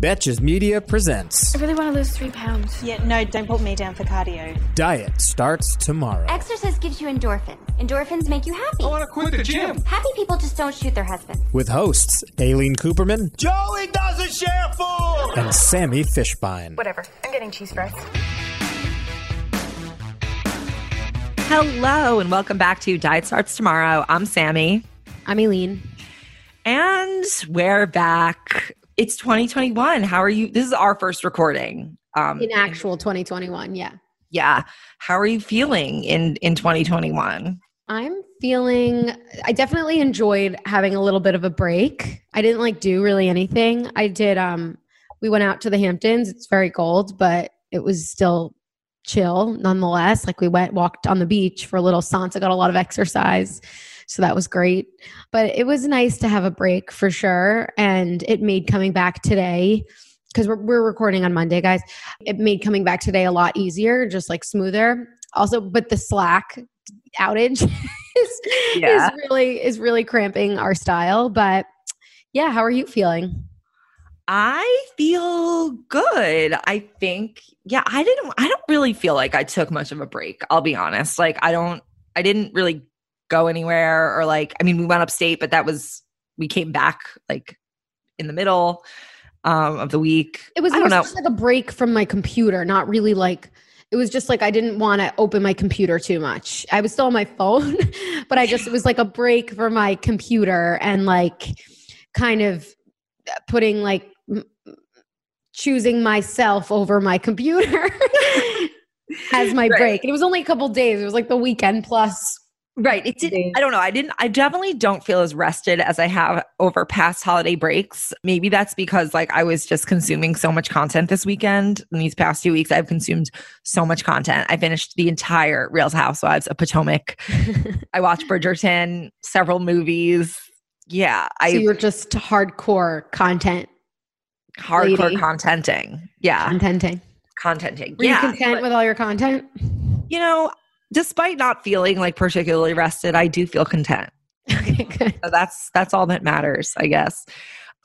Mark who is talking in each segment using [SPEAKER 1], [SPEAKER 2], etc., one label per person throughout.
[SPEAKER 1] Betches Media presents
[SPEAKER 2] I really want to lose three pounds.
[SPEAKER 3] Yeah, no, don't put me down for cardio.
[SPEAKER 1] Diet Starts Tomorrow.
[SPEAKER 4] Exercise gives you endorphins. Endorphins make you happy.
[SPEAKER 5] I want to quit the gym.
[SPEAKER 4] Happy people just don't shoot their husbands.
[SPEAKER 1] With hosts Aleen Kuperman
[SPEAKER 5] Joey doesn't share food.
[SPEAKER 1] and Sammy Fishbein.
[SPEAKER 3] Whatever. I'm getting cheese fries.
[SPEAKER 6] Hello and welcome back to Diet Starts Tomorrow. I'm Sammy.
[SPEAKER 7] I'm Aleen.
[SPEAKER 6] And we're back. It's 2021. How are you? This is our first recording. Um,
[SPEAKER 7] In actual 2021, yeah.
[SPEAKER 6] yeah. How are you feeling in in 2021?
[SPEAKER 7] I'm feeling I definitely enjoyed having a little bit of a break. I didn't like do really anything. I did um we went out to the Hamptons. It's very cold, but it was still chill nonetheless. Like we went walked on the beach for a little Sansa got a lot of exercise. So that was great. But it was nice to have a break for sure and it made coming back today because we're, we're recording on Monday, guys. It made coming back today a lot easier, just like smoother. Also, but the Slack outage is,
[SPEAKER 6] Yeah.
[SPEAKER 7] is really is really cramping our style. But yeah, how are you feeling?
[SPEAKER 6] I feel good. I think yeah, I didn't I don't really feel like I took much of a break. I'll be honest. Like I don't I didn't really go anywhere or like I mean we went upstate, but that was we came back like in the middle um of the week.
[SPEAKER 7] It was,
[SPEAKER 6] I don't know.
[SPEAKER 7] like a break from my computer, not really like it was just like I didn't want to open my computer too much. I was still on my phone, but I just it was like a break for my computer and like kind of putting like m- choosing myself over my computer as my
[SPEAKER 6] Right.
[SPEAKER 7] break. And it was only a couple days. It was like the weekend plus
[SPEAKER 6] Right. It didn't, I don't know. I didn't, I definitely don't feel as rested as I have over past holiday breaks. Maybe that's because like I was just consuming so much content this weekend. In these past two weeks, I've consumed so much content. I finished the entire Real Housewives of Potomac. I watched Bridgerton, several movies. Yeah. I
[SPEAKER 7] so you're just hardcore content
[SPEAKER 6] hardcore
[SPEAKER 7] lady.
[SPEAKER 6] contenting. Yeah.
[SPEAKER 7] contenting.
[SPEAKER 6] contenting.
[SPEAKER 7] Were
[SPEAKER 6] yeah.
[SPEAKER 7] you content
[SPEAKER 6] but-
[SPEAKER 7] with all your content?
[SPEAKER 6] you know, despite not feeling like particularly rested, I do feel content.
[SPEAKER 7] Okay, good.
[SPEAKER 6] So that's that's all that matters, I guess.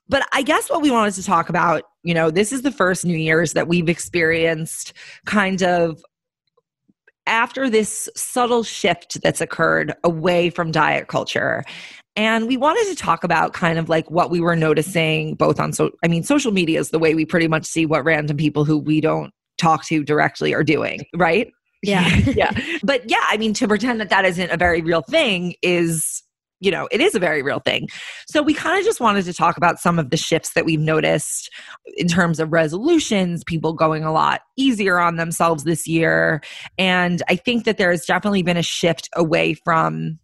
[SPEAKER 6] But I guess what we wanted to talk about, you know, this is the first New Year's that we've experienced kind of after this subtle shift that's occurred away from diet culture. And we wanted to talk about kind of like what we were noticing both on so I mean social media is the way we pretty much see what random people who we don't talk to directly are doing, right?
[SPEAKER 7] Yeah.
[SPEAKER 6] yeah. But yeah, I mean, to pretend that that isn't a very real thing is, you know, it is a very real thing. So we kind of just wanted to talk about some of the shifts that we've noticed in terms of resolutions, people going a lot easier on themselves this year. And I think that there has definitely been a shift away from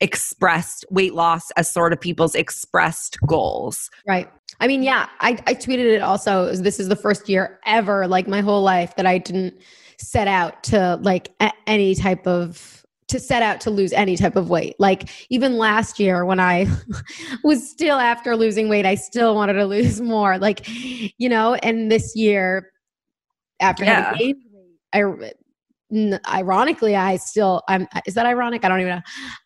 [SPEAKER 6] expressed weight loss as sort of people's expressed goals.
[SPEAKER 7] Right. I mean, yeah, I, I tweeted it also. This is the first year ever, like my whole life, that I didn't set out to like any type of to set out to lose any type of weight. Like even last year when I was still after losing weight, I still wanted to lose more. Like, you know, and this year after
[SPEAKER 6] Yeah.
[SPEAKER 7] having gained weight, I ironically I still I'm is that ironic? I don't even know.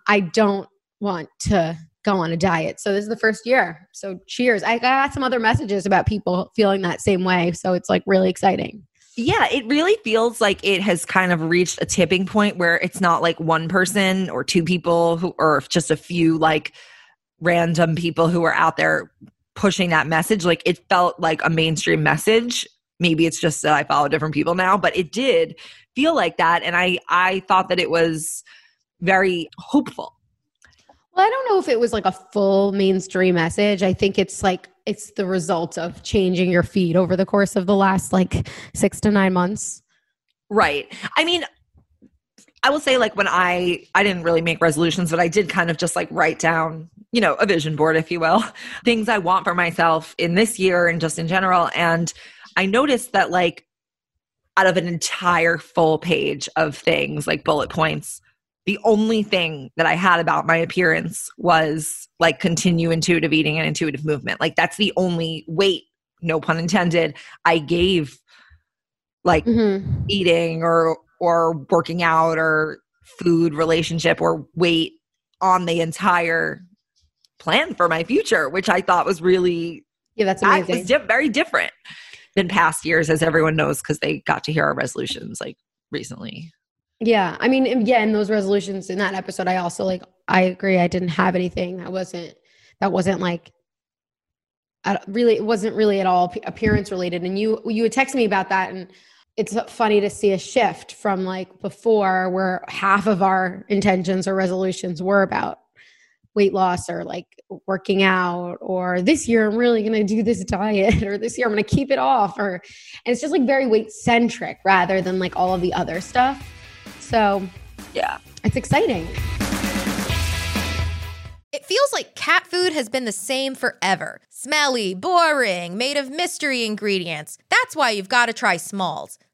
[SPEAKER 7] I don't want to go on a diet. So this is the first year. So cheers. I got some other messages about people feeling that same way. So it's like really exciting.
[SPEAKER 6] Yeah, it really feels like it has kind of reached a tipping point where it's not like one person or two people who or just a few like random people who are out there pushing that message. Like it felt like a mainstream message. Maybe it's just that I follow different people now, but it did feel like that and I I thought that it was very hopeful.
[SPEAKER 7] Well, I don't know if it was like a full mainstream message. I think it's like it's the result of changing your feed over the course of the last like 6 to 9 months.
[SPEAKER 6] Right. I mean, I will say like when I I didn't really make resolutions, but I did kind of just like write down you know, a vision board, if you will, things I want for myself in this year and just in general. And I noticed that, like, out of an entire full page of things, like bullet points, the only thing that I had about my appearance was like continue intuitive eating and intuitive movement. Like, that's the only weight, no pun intended, I gave like
[SPEAKER 7] Mhm.
[SPEAKER 6] eating or or working out or food relationship or weight on the entire plan for my future which i thought was really
[SPEAKER 7] Yeah, that's
[SPEAKER 6] that
[SPEAKER 7] amazing.
[SPEAKER 6] was di- very different than past years as everyone knows because they got to hear our resolutions like recently
[SPEAKER 7] Yeah, I mean, yeah, in those resolutions in that episode, I also like I agree. I didn't have anything that wasn't that wasn't like I, really it wasn't really at all appearance related. And you you had texted me about that, and it's funny to see a shift from like before, where half of our intentions or resolutions were about weight loss or like working out or this year i'm really going to do this diet or this year i'm going to keep it off or and it's just like very weight centric rather than like all of the other stuff so
[SPEAKER 6] yeah
[SPEAKER 7] it's exciting.
[SPEAKER 8] It feels like cat food has been the same forever. Smelly, boring, made of mystery ingredients. That's why you've got to try Smalls.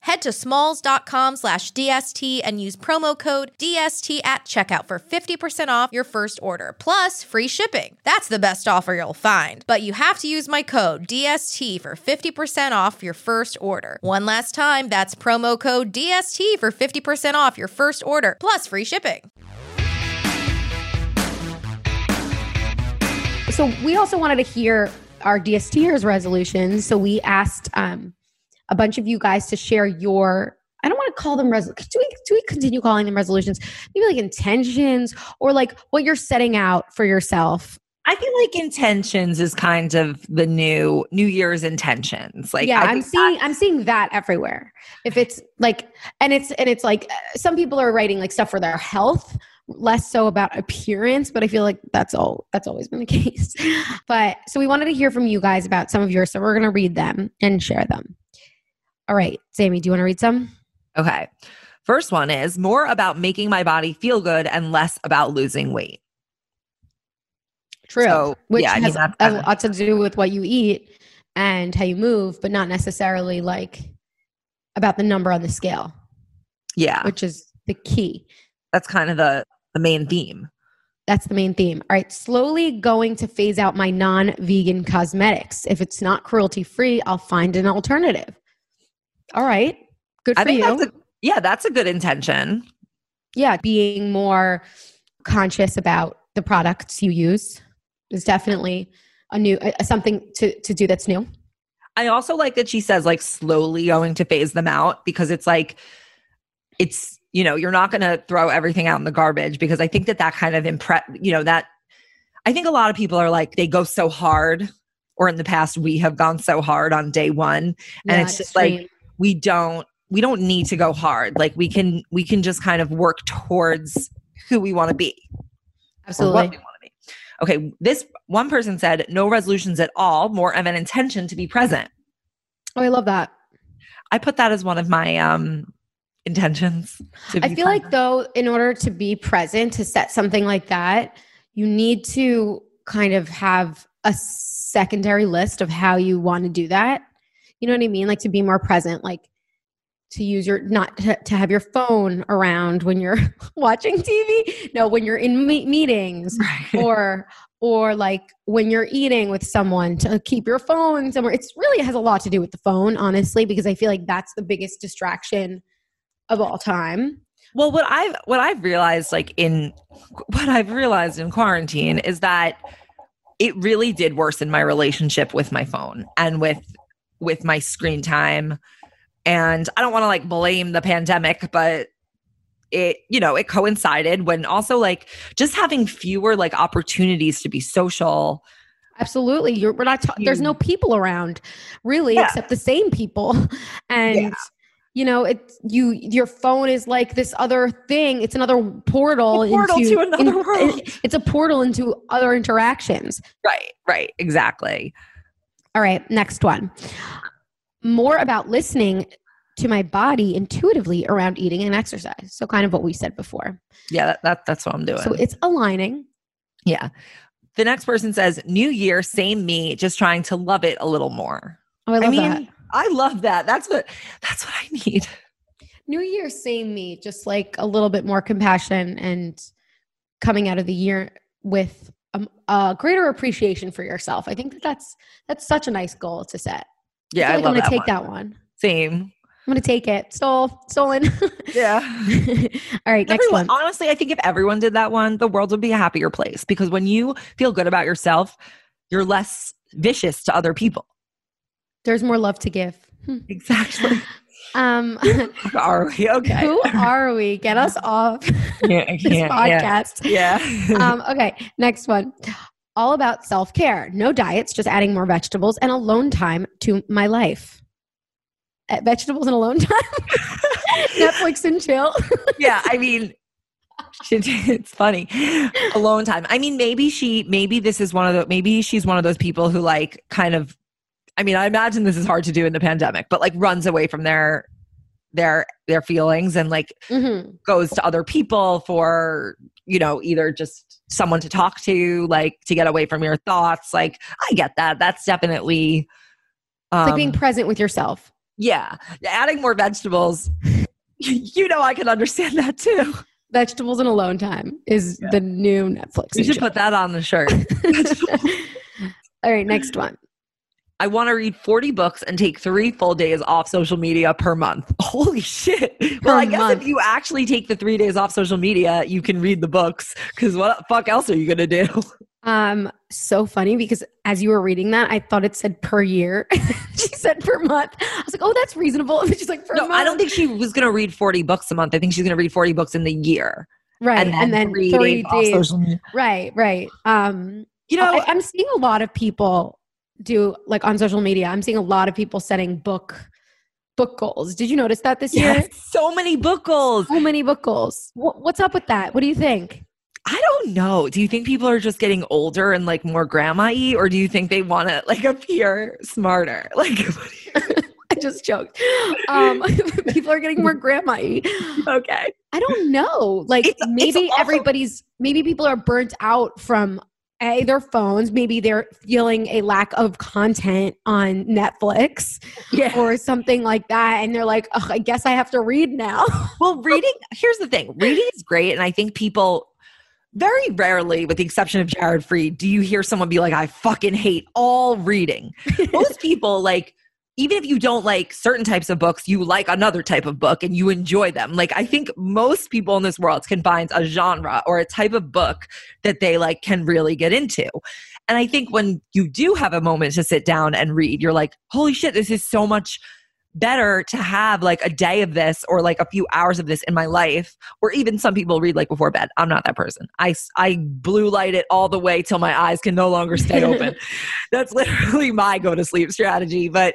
[SPEAKER 8] Head to smalls.com slash DST and use promo code DST at checkout for 50% off your first order, plus free shipping. That's the best offer you'll find. But you have to use my code DST for 50% off your first order. One last time, that's promo code DST for 50% off your first order, plus free shipping.
[SPEAKER 7] So we also wanted to hear our DSTers resolutions. So we asked um, a bunch of you guys to share your. I don't want to call them resolutions. Do we do we continue calling them resolutions? Maybe like intentions or like what you're setting out for yourself.
[SPEAKER 6] i feel like intentions is kind of the new new year's intentions like
[SPEAKER 7] yeah, I'm seeing I'm seeing that everywhere. If it's like, and it's and it's like uh, some people are writing like stuff for their health, less so about appearance. But I feel like that's all that's always been the case. But so we wanted to hear from you guys about some of yours, so we're gonna read them and share them. All right, Sammy, do you want to read some?
[SPEAKER 6] Okay. First one is more about making my body feel good and less about losing weight.
[SPEAKER 7] True,
[SPEAKER 6] So,
[SPEAKER 7] which
[SPEAKER 6] yeah, I mean,
[SPEAKER 7] has a lot to do with what you eat and how you move, but not necessarily like about the number on the scale,
[SPEAKER 6] Yeah.
[SPEAKER 7] which is the key.
[SPEAKER 6] That's kind of the the main theme.
[SPEAKER 7] That's the main theme. All right, slowly going to phase out my non vegan cosmetics. If it's not cruelty free, I'll find an alternative. All right, good
[SPEAKER 6] I
[SPEAKER 7] for
[SPEAKER 6] think
[SPEAKER 7] you.
[SPEAKER 6] that's a yeah, that's a good intention.
[SPEAKER 7] yeah, being more conscious about the products you use is definitely a new uh, something to to do that's new.
[SPEAKER 6] I also like that she says like slowly going to phase them out because it's like it's you know you're not going to throw everything out in the garbage because I think that that kind of impress you know that I think a lot of people are like they go so hard or in the past we have gone so hard on day one and
[SPEAKER 7] Yeah,
[SPEAKER 6] it's just like
[SPEAKER 7] extreme.
[SPEAKER 6] We don't we don't need to go hard like we can we can just kind of work towards who we want to be
[SPEAKER 7] absolutely.
[SPEAKER 6] we want to be okay this one person said no resolutions at all more of an intention to be present
[SPEAKER 7] Oh, I love that.
[SPEAKER 6] i put that as one of my um intentions to
[SPEAKER 7] I feel like though, in order to be present to set something like that, you need to kind of have a secondary list of how you want to do that. You know what I mean? Like to be more present, like to use your not to, to have your phone around when you're watching TV. No, when you're in me- meetings or or like when you're eating with someone to keep your phone somewhere. It's really has a lot to do with the phone, honestly, because I feel like that's the biggest distraction of all time.
[SPEAKER 6] Well, what I've what I've realized like in what I've realized in quarantine is that it really did worsen my relationship with my phone and with with my screen time. And I don't want to like blame the pandemic, but it you know, it coincided when also like just having fewer like opportunities to be social.
[SPEAKER 7] Absolutely. You're we're not ta- there's no people around really
[SPEAKER 6] Yeah.
[SPEAKER 7] except the same people. And
[SPEAKER 6] Yeah.
[SPEAKER 7] you know, it's you your phone is like this other thing. It's another portal,
[SPEAKER 6] A portal
[SPEAKER 7] into
[SPEAKER 6] to another world.
[SPEAKER 7] It's a portal into other interactions.
[SPEAKER 6] Right, right, exactly.
[SPEAKER 7] All right, next one. More about listening to my body intuitively around eating and exercise. So kind of what we said before.
[SPEAKER 6] Yeah, that, that that's what I'm doing.
[SPEAKER 7] So it's aligning.
[SPEAKER 6] yeah. The next person says, New year, same me, just trying to love it a little more.
[SPEAKER 7] Oh, I love
[SPEAKER 6] I mean,
[SPEAKER 7] that.
[SPEAKER 6] I love that. That's what that's what I need.
[SPEAKER 7] New Year, same me, just like a little bit more compassion and coming out of the year with a, a greater appreciation for yourself. I think that that's that's such a nice goal to set.
[SPEAKER 6] Yeah,
[SPEAKER 7] I,
[SPEAKER 6] I,
[SPEAKER 7] feel like
[SPEAKER 6] love
[SPEAKER 7] I'm gonna
[SPEAKER 6] that
[SPEAKER 7] take
[SPEAKER 6] one.
[SPEAKER 7] that one.
[SPEAKER 6] Same.
[SPEAKER 7] I'm gonna take it. Stole, stolen.
[SPEAKER 6] Yeah.
[SPEAKER 7] All right, next
[SPEAKER 6] Everyone,
[SPEAKER 7] one.
[SPEAKER 6] honestly, I think if everyone did that one, the world would be a happier place because when you feel good about yourself, you're less vicious to other people.
[SPEAKER 7] There's more love to give. Hmm.
[SPEAKER 6] Exactly.
[SPEAKER 7] Um,
[SPEAKER 6] Are we okay?
[SPEAKER 7] who are we? Get us off
[SPEAKER 6] Yeah,
[SPEAKER 7] this
[SPEAKER 6] can't, yeah.
[SPEAKER 7] podcast.
[SPEAKER 6] Yeah.
[SPEAKER 7] um, okay, next one. All about self care. No diets, just adding more vegetables and alone time to my life. Uh, vegetables and alone time. Netflix and chill.
[SPEAKER 6] yeah, I mean, it's funny. Alone time. I mean, maybe she, maybe this is one of the, maybe she's one of those people who like kind of, I mean, I imagine this is hard to do in the pandemic, but like runs away from their, their, their feelings and like
[SPEAKER 7] Mhm.
[SPEAKER 6] goes to other people for, you know, either just someone to talk to, like to get away from your thoughts. Like, I get that. That's definitely,
[SPEAKER 7] It's like being
[SPEAKER 6] um,
[SPEAKER 7] present with yourself.
[SPEAKER 6] yeah, adding more vegetables. You know, I can understand that too.
[SPEAKER 7] Vegetables and alone time is the new Netflix. you
[SPEAKER 6] should
[SPEAKER 7] chill.
[SPEAKER 6] put that on the shirt.
[SPEAKER 7] All right, next one.
[SPEAKER 6] I want to read 40 books and take three full days off social media per month. Holy shit. well, I guess
[SPEAKER 7] month.
[SPEAKER 6] if you actually take the three days off social media, you can read the books because what the fuck else are you going to do?
[SPEAKER 7] Um, so funny because as you were reading that, I thought it said per year. she said per month. I was like, oh, that's reasonable. But she's like, per
[SPEAKER 6] No,
[SPEAKER 7] month.
[SPEAKER 6] I don't think she was going to read 40 books a month. I think she's going to read 40 books in the year.
[SPEAKER 7] right. And then,
[SPEAKER 6] three
[SPEAKER 7] three
[SPEAKER 6] days off
[SPEAKER 7] days.
[SPEAKER 6] social media.
[SPEAKER 7] Right, right. Um,
[SPEAKER 6] You know,
[SPEAKER 7] I, I'm seeing a lot of people do like on social media. I'm seeing a lot of people setting book book goals. Did you notice that this year?
[SPEAKER 6] yes, so many book goals.
[SPEAKER 7] So many book goals. Wh- what's up with that? What do you think?
[SPEAKER 6] I don't know. Do you think people are just getting older and like more grandma y, or do you think they want to like appear smarter? Like,
[SPEAKER 7] I just joked. Um, people are getting more grandma y.
[SPEAKER 6] okay.
[SPEAKER 7] I don't know. Like
[SPEAKER 6] It's- it's
[SPEAKER 7] maybe
[SPEAKER 6] also-
[SPEAKER 7] everybody's maybe people are burnt out from a their phones. Maybe they're feeling a lack of content on Netflix
[SPEAKER 6] Yeah.
[SPEAKER 7] or something like that, and they're like, "Ugh, I guess I have to read now."
[SPEAKER 6] Well, reading, here's the thing reading is great. And I think people, very rarely, with the exception of Jared Freid, do you hear someone be like, I fucking hate all reading. Most people, like, even if you don't like certain types of books, you like another type of book and you enjoy them. Like, I think most people in this world can find a genre or a type of book that they like can really get into. And I think when you do have a moment to sit down and read, you're like, holy shit, this is so much better to have like a day of this or like a few hours of this in my life or even some people read like before bed. I'm not that person. I i blue light it all the way till my eyes can no longer stay open. That's literally my go to sleep strategy but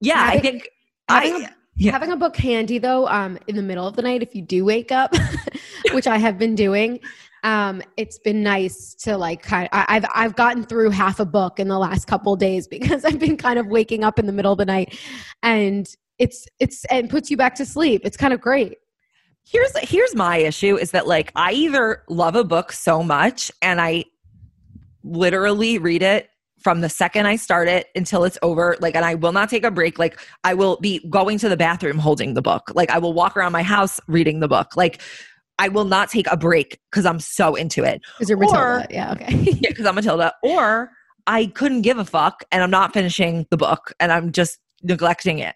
[SPEAKER 6] yeah i think
[SPEAKER 7] having
[SPEAKER 6] i
[SPEAKER 7] a-
[SPEAKER 6] Yeah.
[SPEAKER 7] Having a book handy though, um, in the middle of the night, if you do wake up, which I have been doing, um, it's been nice to like kind. I, I've I've gotten through half a book in the last couple days because I've been kind of waking up in the middle of the night, and it's it's and puts you back to sleep. It's kind of great.
[SPEAKER 6] here's here's my issue is that like I either love a book so much and I literally read it from the second I start it until it's over. Like, and I will not take a break. Like, I will be going to the bathroom holding the book. Like, I will walk around my house reading the book. Like, I will not take a break because I'm so into it.
[SPEAKER 7] Because you're Matilda. yeah, okay.
[SPEAKER 6] yeah, because I'm Matilda. Or I couldn't give a fuck and I'm not finishing the book and I'm just neglecting it.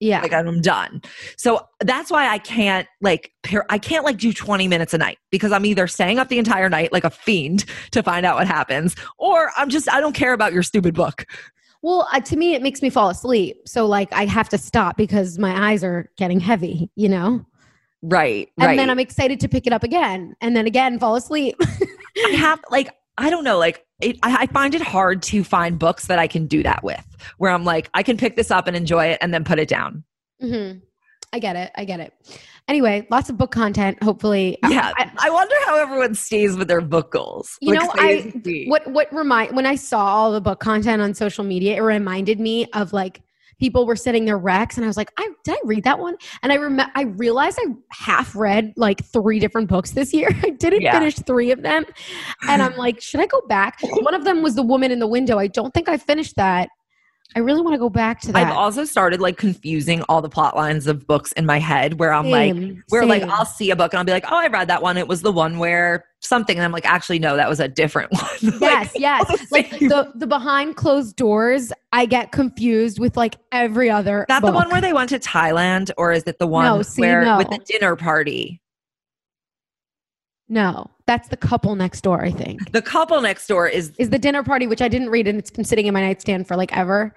[SPEAKER 7] Yeah.
[SPEAKER 6] Like I'm done. So that's why I can't like pair, I can't like do 20 minutes a night because I'm either staying up the entire night like a fiend to find out what happens or I'm just I don't care about your stupid book.
[SPEAKER 7] Well, uh, to me it makes me fall asleep. So like I have to stop because my eyes are getting heavy, you know?
[SPEAKER 6] Right.
[SPEAKER 7] And
[SPEAKER 6] right.
[SPEAKER 7] then I'm excited to pick it up again and then again fall asleep.
[SPEAKER 6] I have like I don't know, like it, I, I find it hard to find books that I can do that with, where I'm like, I can pick this up and enjoy it and then put it down.
[SPEAKER 7] Mm-hmm. I get it. I get it. Anyway, lots of book content. Hopefully,
[SPEAKER 6] yeah. I, I wonder how everyone stays with their book goals.
[SPEAKER 7] You know, I what what remind when I saw all the book content on social media, it reminded me of like people were setting their recs and I was like, I did I read that one? And I remember I realized I half read like three different books this year. I didn't yeah. finish three of them. And I'm like, should I go back? One of them was The Woman in the Window. I don't think I finished that. I really want to go back to that.
[SPEAKER 6] I've also started like confusing all the plot lines of books in my head where I'm same, like, where same. like I'll see a book and I'll be like, oh, I read that one. It was the one where something. And I'm like, actually, no, that was a different one.
[SPEAKER 7] Yes, like, yes. Like the, the behind closed doors, I get confused with like every other.
[SPEAKER 6] Is That
[SPEAKER 7] book.
[SPEAKER 6] the one where they went to Thailand or is it the one
[SPEAKER 7] no, see,
[SPEAKER 6] where
[SPEAKER 7] no.
[SPEAKER 6] with the dinner party?
[SPEAKER 7] No, that's the couple next door. I think
[SPEAKER 6] the couple next door is
[SPEAKER 7] is the dinner party, which I didn't read, and it's been sitting in my nightstand for like ever.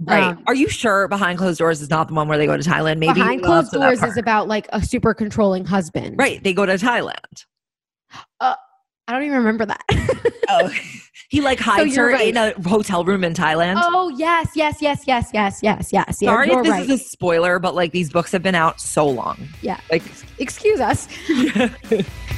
[SPEAKER 6] Right? Um, Are you sure Behind Closed Doors is not the one where they go to Thailand? Maybe
[SPEAKER 7] Behind Closed Doors is about like a super controlling husband.
[SPEAKER 6] Right? They go to Thailand.
[SPEAKER 7] Uh, I don't even remember that.
[SPEAKER 6] oh, he like hides so her right. in a hotel room in Thailand.
[SPEAKER 7] Oh yes, yes, yes, yes, yes, yes, yes.
[SPEAKER 6] Sorry
[SPEAKER 7] if
[SPEAKER 6] this
[SPEAKER 7] right.
[SPEAKER 6] is a spoiler, but like these books have been out so long.
[SPEAKER 7] Yeah.
[SPEAKER 6] Like,
[SPEAKER 7] excuse us.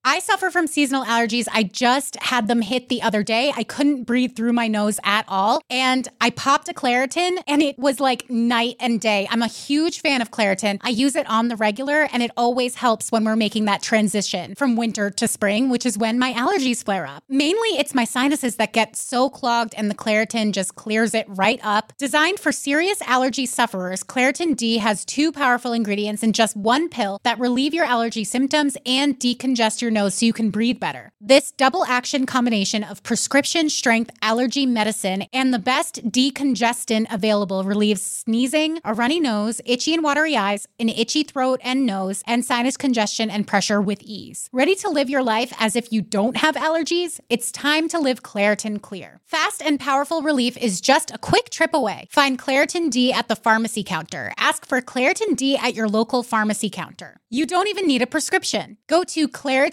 [SPEAKER 9] I suffer from seasonal allergies. I just had them hit the other day. I couldn't breathe through my nose at all. And I popped a Claritin and it was like night and day. I'm a huge fan of Claritin. I use it on the regular and it always helps when we're making that transition from winter to spring, which is when my allergies flare up. Mainly it's my sinuses that get so clogged and the Claritin just clears it right up. Designed for serious allergy sufferers, Claritin D has two powerful ingredients in just one pill that relieve your allergy symptoms and decongest your nose so you can breathe better. This double action combination of prescription strength allergy medicine and the best decongestant available relieves sneezing, a runny nose, itchy and watery eyes, an itchy throat and nose, and sinus congestion and pressure with ease. Ready to live your life as if you don't have allergies? It's time to live Claritin Clear. Fast and powerful relief is just a quick trip away. Find Claritin D at the pharmacy counter. Ask for Claritin D at your local pharmacy counter. You don't even need a prescription. Go to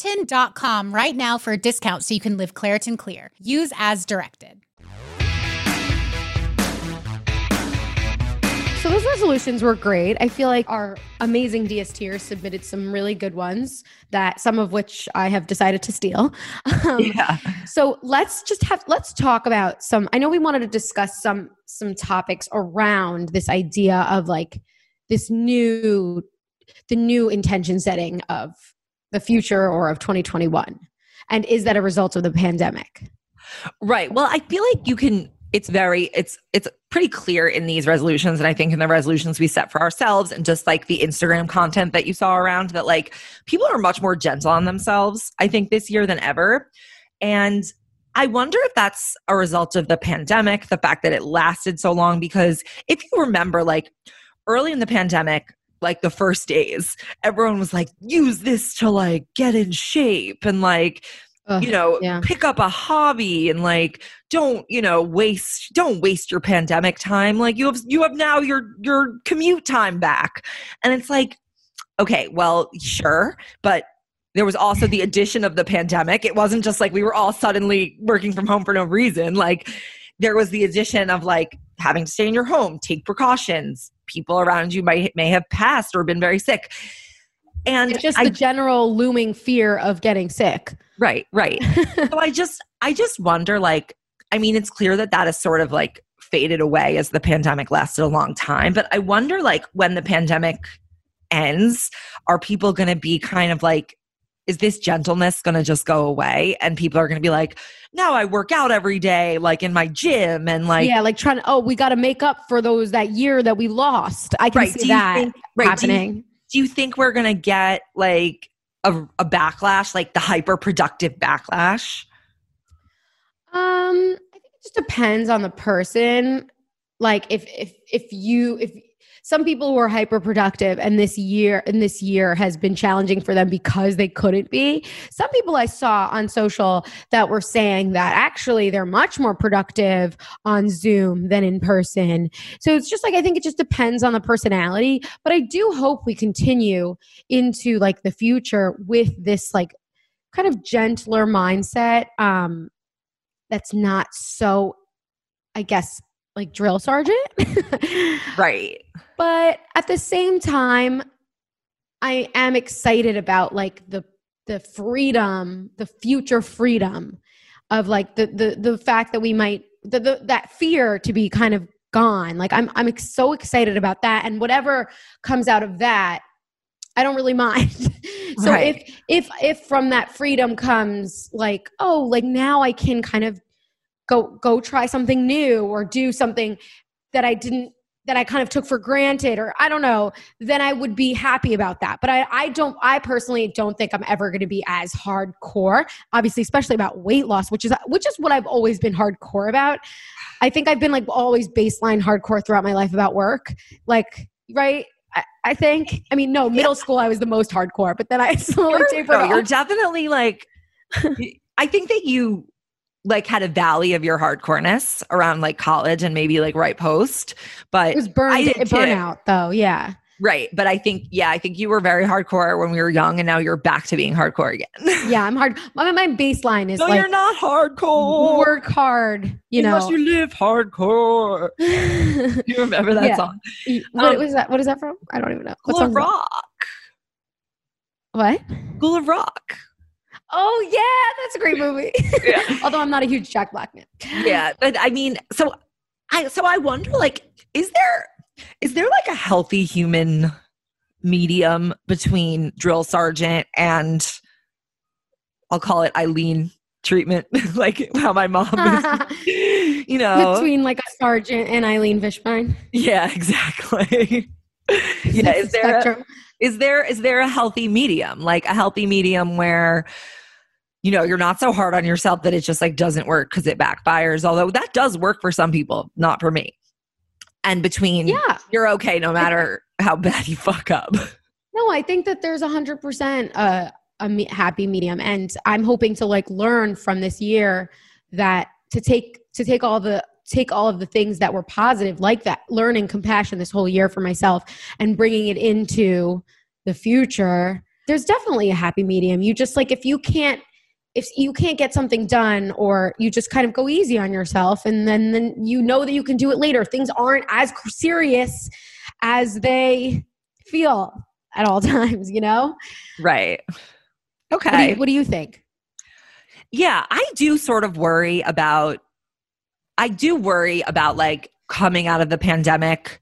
[SPEAKER 9] Claritin.com right now for a discount so you can live Claritin Clear. Use as directed.
[SPEAKER 7] So those resolutions were great. I feel like our amazing DSTers submitted some really good ones that some of which I have decided to steal. Um,
[SPEAKER 6] Yeah.
[SPEAKER 7] So let's just have let's talk about some. I know we wanted to discuss some some topics around this idea of like this new the new intention setting of the future or of 2021. And is that a result of the pandemic?
[SPEAKER 6] Right. Well, I feel like you can it's very it's it's pretty clear in these resolutions and I think in the resolutions we set for ourselves and just like the Instagram content that you saw around that like people are much more gentle on themselves I think this year than ever. And I wonder if that's a result of the pandemic, the fact that it lasted so long because if you remember like early in the pandemic like the first days everyone was like use this to like get in shape and like you know
[SPEAKER 7] yeah.
[SPEAKER 6] pick up a hobby and like don't you know waste don't waste your pandemic time. Like you have you have now your your commute time back. And it's like okay well sure but there was also the addition of the pandemic. It wasn't just like we were all suddenly working from home for no reason. Like there was the addition of like having to stay in your home take precautions people around you might may have passed or been very sick and
[SPEAKER 7] It's just
[SPEAKER 6] I
[SPEAKER 7] the general looming fear of getting sick.
[SPEAKER 6] Right, right. so I just I just wonder like I mean it's clear that that is sort of like faded away as the pandemic lasted a long time, but I wonder like when the pandemic ends are people going to be kind of like is this gentleness going to just go away and people are going to be like now I work out every day like in my gym and like
[SPEAKER 7] yeah, like trying to, oh, we got to make up for those that year that we lost. I can
[SPEAKER 6] Right,
[SPEAKER 7] see that
[SPEAKER 6] think- right, do you-
[SPEAKER 7] happening.
[SPEAKER 6] do you think we're going to get like a, a backlash like the hyper productive backlash
[SPEAKER 7] Um, I think it just depends on the person. Like if if if you if some people who are hyper productive and this year and this year has been challenging for them because they couldn't be. Some people I saw on social that were saying that actually they're much more productive on Zoom than in person. So it's just like I think it just depends on the personality, but I do hope we continue into like the future with this like kind of gentler mindset um that's not so i guess like drill sergeant.
[SPEAKER 6] Right.
[SPEAKER 7] But at the same time i am excited about like the the freedom the future freedom of like the the the fact that we might the, the that fear to be kind of gone. Like i'm i'm so excited about that. And whatever comes out of that i don't really mind. So
[SPEAKER 6] Right.
[SPEAKER 7] if if if from that freedom comes like oh like now i can kind of go go try something new or do something that i didn't that i kind of took for granted or i don't know then i would be happy about that. But i i don't i personally don't think i'm ever going to be as hardcore obviously especially about weight loss which is which is what i've always been hardcore about. I think i've been like always baseline hardcore throughout my life about work like right? I, I think. I mean, no, middle school I was the most hardcore, but then I slowly tapered
[SPEAKER 6] no, you're definitely like I think that you like had a valley of your hardcoreness around like college and maybe like right post. But
[SPEAKER 7] It was burned, it burnout though. Yeah.
[SPEAKER 6] Right. But I think, yeah, I think you were very hardcore when we were young and now you're back to being hardcore again.
[SPEAKER 7] Yeah, I'm hard. My, my baseline is
[SPEAKER 6] no,
[SPEAKER 7] like
[SPEAKER 6] you're not hardcore.
[SPEAKER 7] work hard, you know.
[SPEAKER 6] You live hardcore. You remember that
[SPEAKER 7] Yeah.
[SPEAKER 6] song?
[SPEAKER 7] what
[SPEAKER 6] Um,
[SPEAKER 7] was that? What is that from? I don't even know. What
[SPEAKER 6] School of? Rock.
[SPEAKER 7] What?
[SPEAKER 6] School of Rock.
[SPEAKER 7] Oh yeah, that's a great movie.
[SPEAKER 6] Yeah.
[SPEAKER 7] Although I'm not a huge Jack Black man.
[SPEAKER 6] yeah but i mean so i so i wonder like is there is there like a healthy human medium between drill sergeant and i'll call it eileen treatment like how my mom is you know
[SPEAKER 7] Between like a sergeant and Eileen Fishbein.
[SPEAKER 6] yeah exactly yeah is there, a, is there is there a healthy medium? Like a healthy medium where you know, you're not so hard on yourself that it just like doesn't work because it backfires. Although that does work for some people, not for me. And between
[SPEAKER 7] Yeah.
[SPEAKER 6] you're okay no matter how bad you fuck up.
[SPEAKER 7] No, I think that there's a hundred percent uh, a me- happy medium, and I'm hoping to like learn from this year that to take to take all the take all of the things that were positive, like that, learning compassion this whole year for myself, and bringing it into the future. There's definitely a happy medium. You just like if you can't if you can't get something done or you just kind of go easy on yourself and then then you know that you can do it later things aren't as serious as they feel at all times you know
[SPEAKER 6] Right.
[SPEAKER 7] what do,
[SPEAKER 6] Okay.
[SPEAKER 7] you, what do you think
[SPEAKER 6] Yeah, I do sort of worry about I do worry about like coming out of the pandemic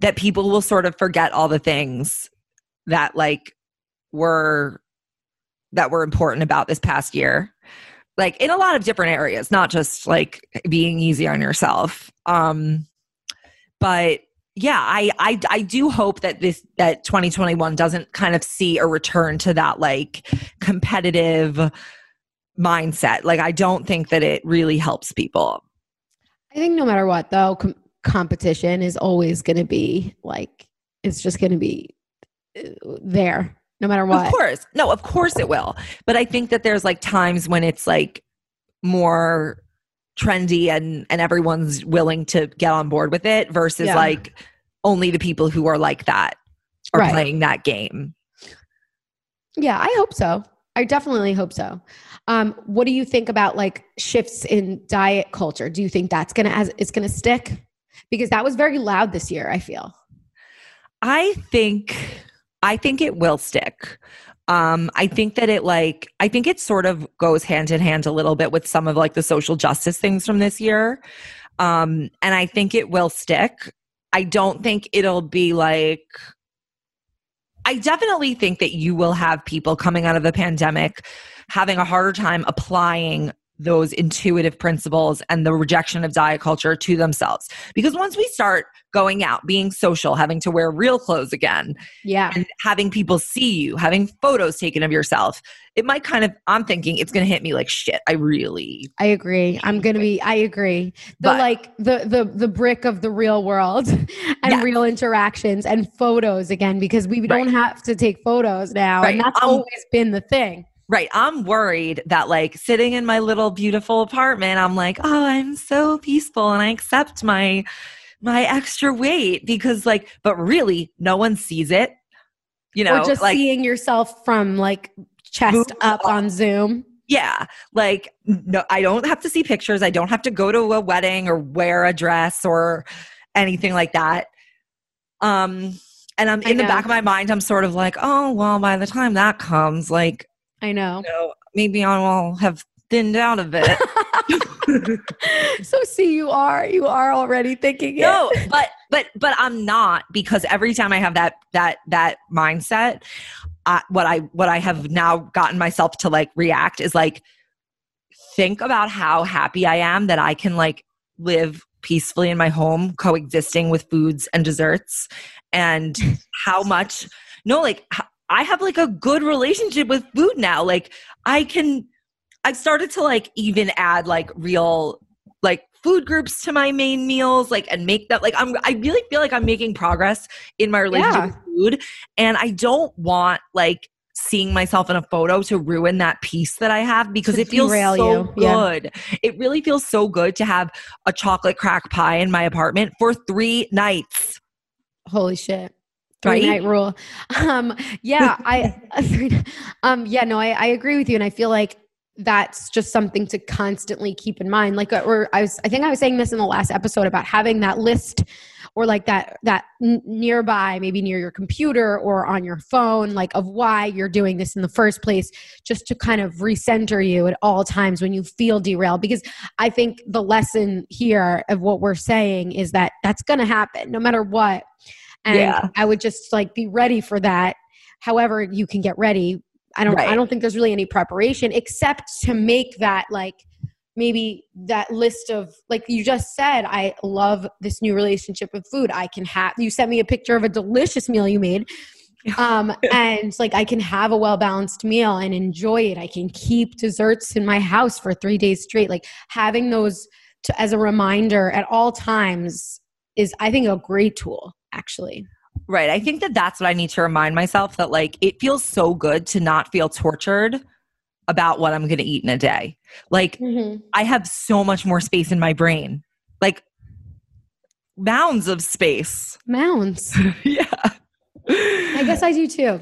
[SPEAKER 6] that people will sort of forget all the things that like were that were important about this past year. Like in a lot of different areas, not just like being easy on yourself. Um but yeah, I I I do hope that this that 2021 doesn't kind of see a return to that like competitive mindset. Like I don't think that it really helps people.
[SPEAKER 7] i think no matter what though com- competition is always going to be like it's just going to be uh, there no matter what
[SPEAKER 6] Of course. No, of course it will. But I think that there's like times when it's like more trendy and and everyone's willing to get on board with it versus
[SPEAKER 7] Yeah.
[SPEAKER 6] like only the people who are like that are
[SPEAKER 7] Right.
[SPEAKER 6] playing that game.
[SPEAKER 7] Yeah, I hope so. I definitely hope so. Um, what do you think about like shifts in diet culture? Do you think that's gonna as it's gonna stick? Because that was very loud this year. I feel.
[SPEAKER 6] I think I think it will stick. Um, I think that it like I think it sort of goes hand in hand a little bit with some of like the social justice things from this year. Um, and I think it will stick. I don't think it'll be like I definitely think that you will have people coming out of the pandemic having a harder time applying those intuitive principles and the rejection of diet culture to themselves. Because once we start going out, being social, having to wear real clothes again,
[SPEAKER 7] Yeah.
[SPEAKER 6] and having people see you, having photos taken of yourself, it might kind of, I'm thinking it's going to hit me like shit. I really,
[SPEAKER 7] I agree. I'm gonna be. I agree. The
[SPEAKER 6] But-
[SPEAKER 7] like the the the brick of the real world and
[SPEAKER 6] Yeah.
[SPEAKER 7] real interactions and photos again because we don't have to take photos now,
[SPEAKER 6] Right.
[SPEAKER 7] and that's
[SPEAKER 6] Um,
[SPEAKER 7] always been the thing.
[SPEAKER 6] Right. I'm worried that like sitting in my little beautiful apartment, I'm like, oh, I'm so peaceful and I accept my, my extra weight because like, but really no one sees it. You know,
[SPEAKER 7] or just
[SPEAKER 6] like,
[SPEAKER 7] seeing yourself from like chest up. on Zoom.
[SPEAKER 6] Yeah, like no, I don't have to see pictures. I don't have to go to a wedding or wear a dress or anything like that. Um, and I'm in the back of my mind, I'm sort of like, oh well, by the time that comes, like,
[SPEAKER 7] I know.
[SPEAKER 6] know, maybe I will have thinned out a bit.
[SPEAKER 7] so see, you are you are already thinking
[SPEAKER 6] no,
[SPEAKER 7] it.
[SPEAKER 6] No, but but but I'm not because every time I have that that that mindset, uh, what I what I have now gotten myself to like react is like think about how happy I am that I can like live peacefully in my home, coexisting with foods and desserts, and how much no like I have like a good relationship with food now. Like I can I've started to like even add like real like food groups to my main meals like and make that like I'm I really feel like I'm making progress in my relationship
[SPEAKER 7] Yeah.
[SPEAKER 6] with food and I don't want like seeing myself in a photo to ruin that piece that I have because
[SPEAKER 7] To
[SPEAKER 6] it feels so
[SPEAKER 7] you. Yeah.
[SPEAKER 6] good. It really feels so good to have a chocolate crack pie in my apartment for 3 nights.
[SPEAKER 7] Holy shit. Three
[SPEAKER 6] Right?
[SPEAKER 7] night rule. Um, yeah, I, um, yeah, no, I, I agree with you. And I feel like that's just something to constantly keep in mind. Like, or I was, I think I was saying this in the last episode about having that list or like that, that nearby, maybe near your computer or on your phone, like of why you're doing this in the first place, just to kind of recenter you at all times when you feel derailed. Because I think the lesson here of what we're saying is that that's going to happen no matter what and
[SPEAKER 6] Yeah.
[SPEAKER 7] i would just like be ready for that however you can get ready i don't i don't think there's really any preparation except to make that like maybe that list of like you just said i love this new relationship with food i can have you sent me a picture of a delicious meal you made um, and like I can have a well balanced meal and enjoy it. I can keep desserts in my house for three days straight. Like having those to, as a reminder at all times is, I think, a great tool. Actually,
[SPEAKER 6] Right. I think that that's what I need to remind myself that like it feels so good to not feel tortured about what I'm going to eat in a day. Like
[SPEAKER 7] mm-hmm.
[SPEAKER 6] I have so much more space in my brain. Like mounds of space.
[SPEAKER 7] mounds.
[SPEAKER 6] yeah.
[SPEAKER 7] I guess I do too.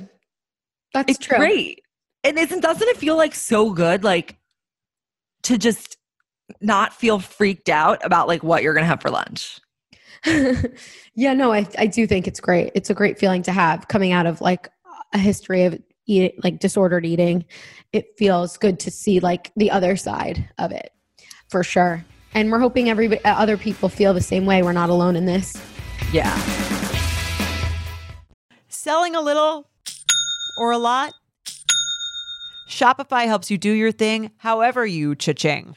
[SPEAKER 7] That's
[SPEAKER 6] it's
[SPEAKER 7] true.
[SPEAKER 6] great. And isn't doesn't it feel like so good like to just not feel freaked out about like what you're going to have for lunch?
[SPEAKER 7] Yeah, no, I, I do think it's great. It's a great feeling to have coming out of like a history of eat like disordered eating. It feels good to see like the other side of it for sure. And we're hoping every other people feel the same way. We're not alone in this.
[SPEAKER 6] Yeah.
[SPEAKER 10] Selling a little or a lot? Shopify helps you do your thing however you cha-ching.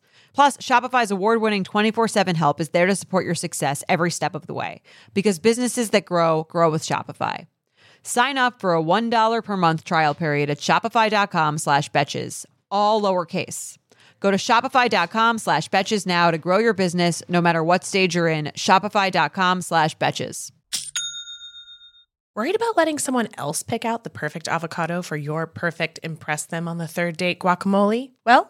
[SPEAKER 10] Plus, Shopify's award winning 24 7 help is there to support your success every step of the way because businesses that grow, grow with Shopify. Sign up for a $1 per month trial period at shopify.com slash betches, all lowercase. Go to shopify.com slash betches now to grow your business no matter what stage you're in. Shopify.com slash betches.
[SPEAKER 11] Worried about letting someone else pick out the perfect avocado for your perfect impress them on the third date guacamole? Well,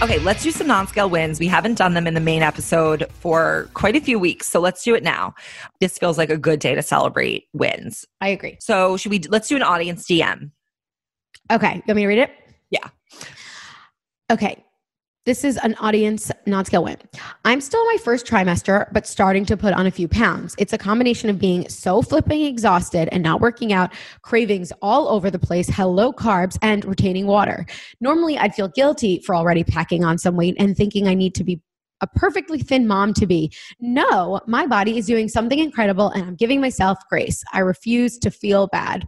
[SPEAKER 6] Okay, let's do some non scale wins. We haven't done them in the main episode for quite a few weeks. So let's do it now. This feels like a good day to celebrate wins.
[SPEAKER 7] I agree.
[SPEAKER 6] So should we let's do an audience DM?
[SPEAKER 7] Okay. You want me to read it?
[SPEAKER 6] Yeah.
[SPEAKER 7] Okay. This is an audience non scale win. I'm still in my first trimester, but starting to put on a few pounds. It's a combination of being so flipping exhausted and not working out, cravings all over the place, hello carbs, and retaining water. Normally, I'd feel guilty for already packing on some weight and thinking I need to be a perfectly thin mom to be. No, my body is doing something incredible and I'm giving myself grace. I refuse to feel bad.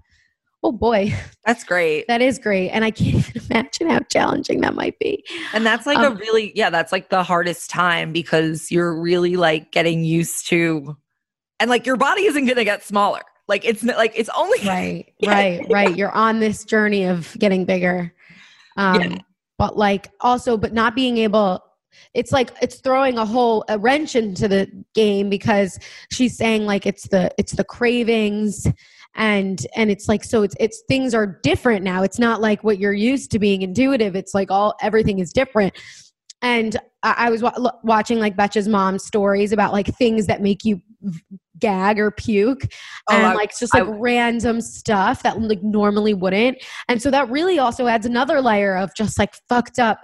[SPEAKER 7] Oh boy.
[SPEAKER 6] That's great.
[SPEAKER 7] That is great. And I can't even imagine how challenging that might be.
[SPEAKER 6] And that's like um, a really, yeah, that's like the hardest time because you're really like getting used to, and like your body isn't going to get smaller. Like it's like, it's only.
[SPEAKER 7] Right, right, right. You're on this journey of getting bigger. Um, yeah. But like also, but not being able, it's like it's throwing a whole a wrench into the game because she's saying like it's the it's the cravings and and it's like so it's it's things are different now it's not like what you're used to being intuitive it's like all everything is different and i, I was wa- watching like Betches mom stories about like things that make you gag or puke oh, and like just like I, random stuff that like normally wouldn't and so that really also adds another layer of just like fucked up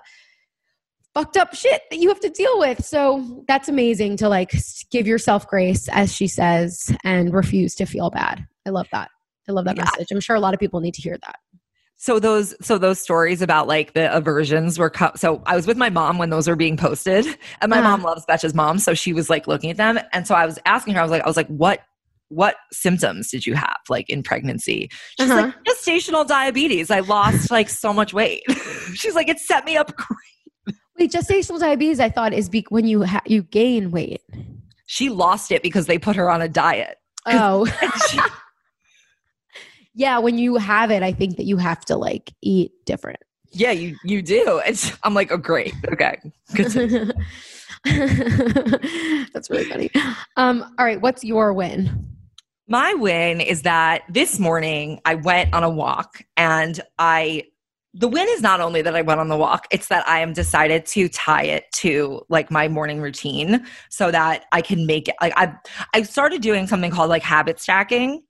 [SPEAKER 7] fucked up shit that you have to deal with. So that's amazing to like give yourself grace, as she says, and refuse to feel bad. I love that. I love that yeah. message. I'm sure a lot of people need to hear that.
[SPEAKER 6] So those so those stories about like the aversions were co- so I was with my mom when those were being posted and my uh-huh. mom loves Betches mom so she was like looking at them and so I was asking her I was like I was like what what symptoms did you have like in pregnancy? She's
[SPEAKER 7] Uh-huh.
[SPEAKER 6] like, gestational diabetes. I lost like so much weight. She's like, it set me up great.
[SPEAKER 7] Wait, gestational diabetes, I thought is be- when you ha- you gain weight.
[SPEAKER 6] She lost it because they put her on a diet.
[SPEAKER 7] Oh. yeah, when you have it, I think that you have to like eat different.
[SPEAKER 6] Yeah, you you do. It's, I'm like, oh great. Okay. Good
[SPEAKER 7] That's really funny. Um, all right, what's your win?
[SPEAKER 6] My win is that this morning I went on a walk and I the win is not only that I went on the walk, it's that I am decided to tie it to like my morning routine so that I can make it like I I started doing something called like habit stacking.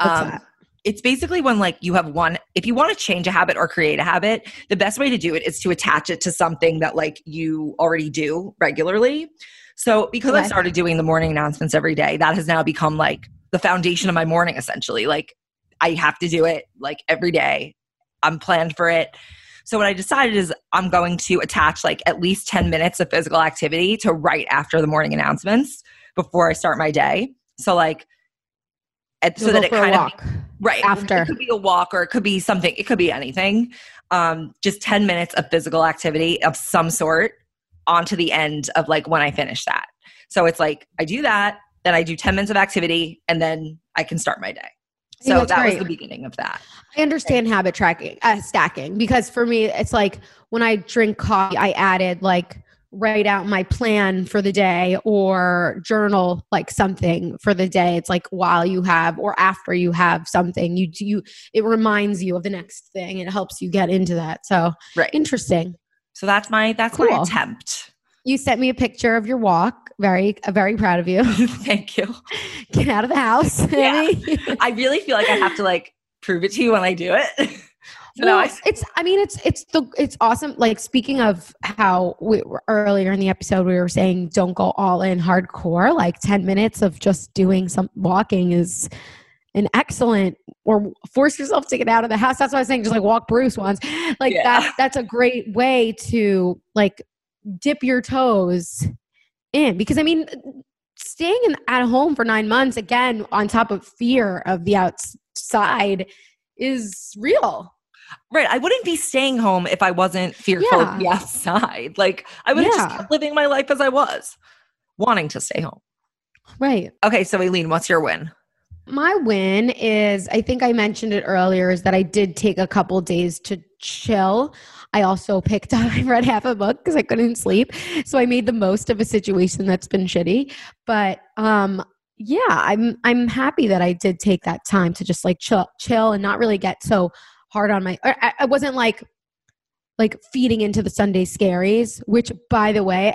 [SPEAKER 7] What's
[SPEAKER 6] Um,
[SPEAKER 7] that?
[SPEAKER 6] It's basically when like you have one if you want to change a habit or create a habit the best way to do it is to attach it to something that like you already do regularly. So because i started doing the morning announcements every day that has now become like the foundation of my morning essentially. Like i have to do it like every day. I'm planned for it. So what i decided is i'm going to attach like at least 10 minutes of physical activity to right after the morning announcements before i start my day. So like at, so that it kind of
[SPEAKER 7] walk.
[SPEAKER 6] right
[SPEAKER 7] after.
[SPEAKER 6] it could be a walk or it could be something it could be anything um just 10 minutes of physical activity of some sort onto the end of like when i finish that so it's like i do that then i do 10 minutes of activity and then i can start my day so that was the beginning of that
[SPEAKER 7] I understand habit tracking, uh, stacking, because for me, it's like when I drink coffee, I added like write out my plan for the day or journal like something for the day. It's like while you have or after you have something, you you it reminds you of the next thing. It helps you get into that. So
[SPEAKER 6] right
[SPEAKER 7] interesting.
[SPEAKER 6] so that's my that's my attempt
[SPEAKER 7] You sent me a picture of your walk. Very, uh, very proud of you.
[SPEAKER 6] thank you
[SPEAKER 7] Get out of the house.
[SPEAKER 6] Yeah. I really feel like i have to like prove it to you when i do it
[SPEAKER 7] well,
[SPEAKER 6] I,
[SPEAKER 7] it's i mean it's it's the it's awesome. Like speaking of how we were earlier in the episode we were saying don't go all in hardcore like 10 minutes of just doing some walking is an excellent or force yourself to get out of the house. That's what i was saying just like walk bruce once. Like
[SPEAKER 6] Yeah.
[SPEAKER 7] that that's a great way to like dip your toes in. Because i mean staying in, at home for nine months again on top of fear of the outside is real
[SPEAKER 6] Right. I wouldn't be staying home if I wasn't fearful of the
[SPEAKER 7] Yeah.
[SPEAKER 6] outside. Like I would have just
[SPEAKER 7] Yeah.
[SPEAKER 6] kept living my life as I was, wanting to stay home.
[SPEAKER 7] right
[SPEAKER 6] Okay, so Aleen, what's your win?
[SPEAKER 7] My win is I think I mentioned it earlier is that I did take a couple days to chill. I also picked up I read half a book because I couldn't sleep. So I made the most of a situation that's been shitty. But um yeah, I'm I'm happy that I did take that time to just like chill chill and not really get so hard on my or I, I wasn't like like feeding into the Sunday scaries, which by the way,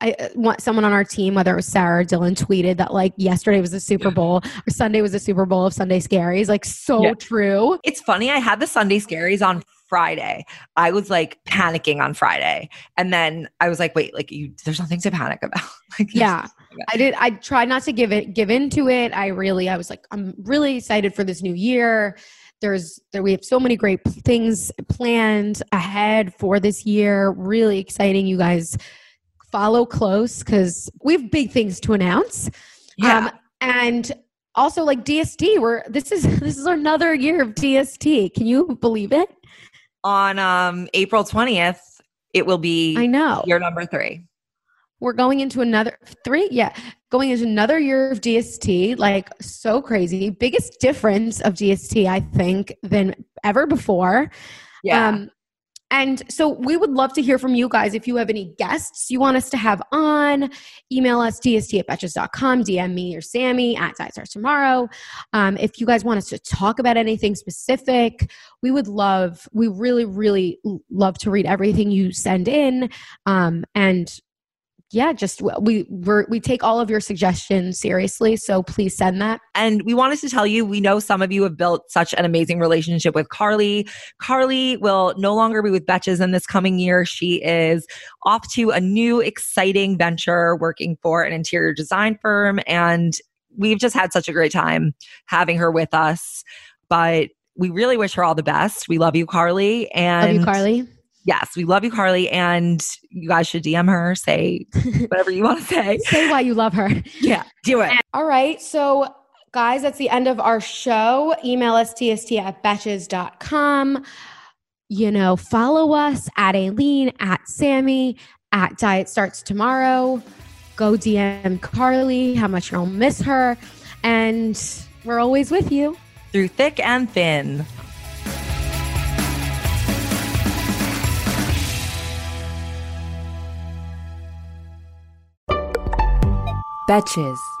[SPEAKER 7] I uh, want someone on our team, whether it was Sarah or Dylan, tweeted that like yesterday was the Super Bowl or Sunday was the Super Bowl of Sunday scaries. Like so
[SPEAKER 6] Yeah.
[SPEAKER 7] true.
[SPEAKER 6] It's funny. I had the Sunday scaries on Friday. I was like panicking on Friday. And then I was like, wait, like you there's nothing to panic about. like
[SPEAKER 7] Yeah.
[SPEAKER 6] about-
[SPEAKER 7] I did I tried not to give it give into it. I really I was like I'm really excited for this new year. There's there we have so many great things planned ahead for this year. Really exciting. You guys follow close cuz we have big things to announce.
[SPEAKER 6] Yeah.
[SPEAKER 7] Um, and also like DST, we're this is this is another year of DST. Can you believe it?
[SPEAKER 6] on um April 20th, it will be
[SPEAKER 7] I know.
[SPEAKER 6] year number three.
[SPEAKER 7] We're going into another three, yeah, going into another year of DST, like so crazy. Biggest difference of DST, I think, than ever before.
[SPEAKER 6] Yeah.
[SPEAKER 7] Um, and so we would love to hear from you guys. If you have any guests you want us to have on, email us dst at betches.com, DM me or Sammy at Starts Tomorrow. Um, if you guys want us to talk about anything specific, we would love, we really, really love to read everything you send in. Um, and yeah, just we we're, we take all of your suggestions seriously. So please send that.
[SPEAKER 6] And we wanted to tell you, we know some of you have built such an amazing relationship with Carly. Carly will no longer be with Betches in this coming year. She is off to a new, exciting venture working for an interior design firm. And we've just had such a great time having her with us. But we really wish her all the best. We love you, Carly. And
[SPEAKER 7] Love you, Carly.
[SPEAKER 6] Yes, we love you, Carly, and you guys should DM her, say whatever you want to say.
[SPEAKER 7] Say why you love her.
[SPEAKER 6] Yeah, do it.
[SPEAKER 7] All right. So, guys, that's the end of our show. Email us dst at betches.com. You know, follow us at Aleen, at Sammy, at Diet Starts Tomorrow. Go DM Carly how much you'll miss her. And we're always with you.
[SPEAKER 6] Through thick and thin.
[SPEAKER 12] Betches.